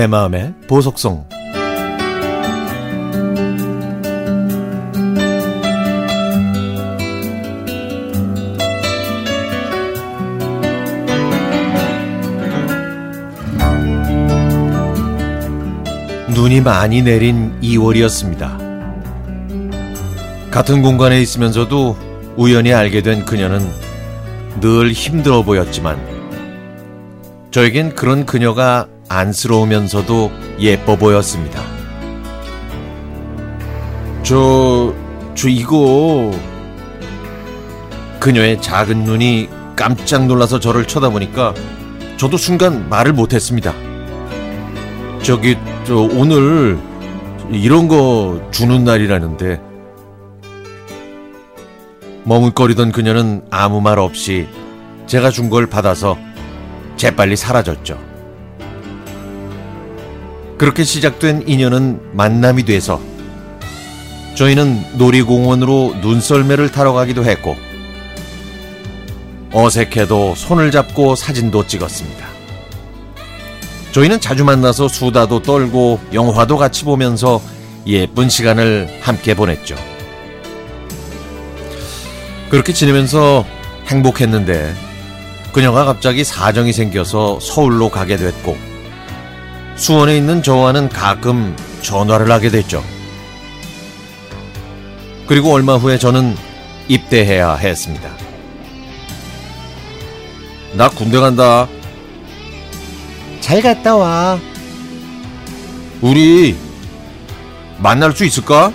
내 마음의 보석성 눈이 많이 내린 2월이었습니다. 같은 공간에 있으면서도 우연히 알게 된 그녀는 늘 힘들어 보였지만 저에겐 그런 그녀가 안쓰러우면서도 예뻐 보였습니다. 저, 저 이거 그녀의 작은 눈이 깜짝 놀라서 저를 쳐다보니까 저도 순간 말을 못했습니다. 저기 저 오늘 이런 거 주는 날이라는데 머뭇거리던 그녀는 아무 말 없이 제가 준 걸 받아서 재빨리 사라졌죠. 그렇게 시작된 인연은 만남이 돼서 저희는 놀이공원으로 눈썰매를 타러 가기도 했고 어색해도 손을 잡고 사진도 찍었습니다. 저희는 자주 만나서 수다도 떨고 영화도 같이 보면서 예쁜 시간을 함께 보냈죠. 그렇게 지내면서 행복했는데 그녀가 갑자기 사정이 생겨서 서울로 가게 됐고 수원에 있는 저와는 가끔 전화를 하게 됐죠. 그리고 얼마 후에 저는 입대해야 했습니다. 나 군대 간다. 잘 갔다 와. 우리 만날 수 있을까?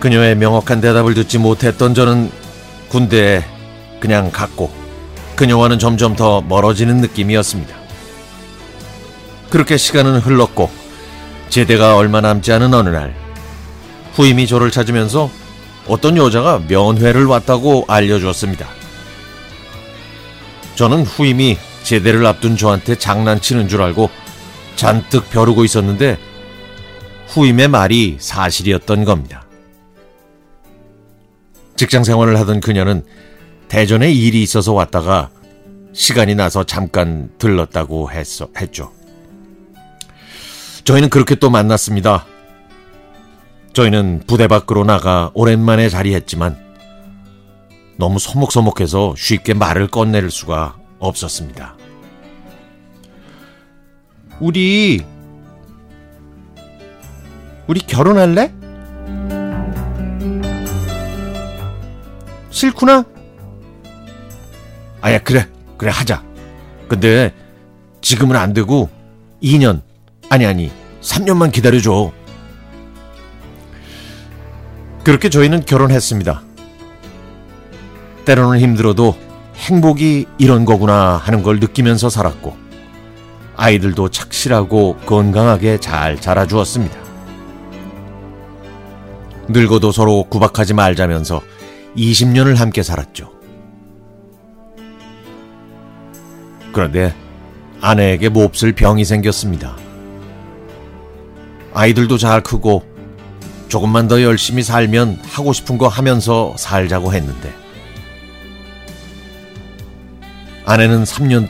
그녀의 명확한 대답을 듣지 못했던 저는 군대에 그냥 갔고 그녀와는 점점 더 멀어지는 느낌이었습니다. 그렇게 시간은 흘렀고 제대가 얼마 남지 않은 어느 날 후임이 저를 찾으면서 어떤 여자가 면회를 왔다고 알려주었습니다. 저는 후임이 제대를 앞둔 저한테 장난치는 줄 알고 잔뜩 벼르고 있었는데 후임의 말이 사실이었던 겁니다. 직장 생활을 하던 그녀는 대전에 일이 있어서 왔다가 시간이 나서 잠깐 들렀다고 했어, 했죠. 저희는 그렇게 또 만났습니다. 저희는 부대 밖으로 나가 오랜만에 자리했지만 너무 서먹서먹해서 쉽게 말을 꺼낼 수가 없었습니다. 우리 우리 결혼할래? 싫구나? 아야 그래 그래 하자. 근데 지금은 안 되고 2년 아니 아니 3년만 기다려줘. 그렇게 저희는 결혼했습니다. 때로는 힘들어도 행복이 이런 거구나 하는 걸 느끼면서 살았고 아이들도 착실하고 건강하게 잘 자라주었습니다. 늙어도 서로 구박하지 말자면서 20년을 함께 살았죠. 그런데 아내에게 몹쓸 병이 생겼습니다. 아이들도 잘 크고 조금만 더 열심히 살면 하고 싶은 거 하면서 살자고 했는데 아내는 3년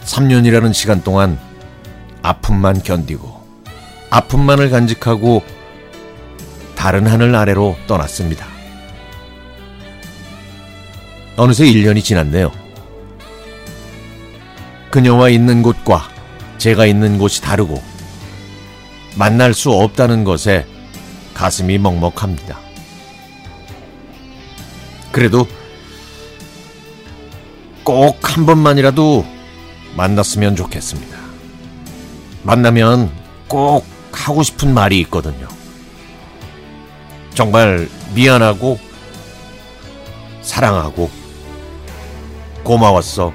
3년이라는 시간 동안 아픔만 견디고 아픔만을 간직하고 다른 하늘 아래로 떠났습니다. 어느새 1년이 지났네요. 그녀와 있는 곳과 제가 있는 곳이 다르고 만날 수 없다는 것에 가슴이 먹먹합니다. 그래도 꼭 한 번만이라도 만났으면 좋겠습니다. 만나면 꼭 하고 싶은 말이 있거든요. 정말 미안하고 사랑하고 고마웠어.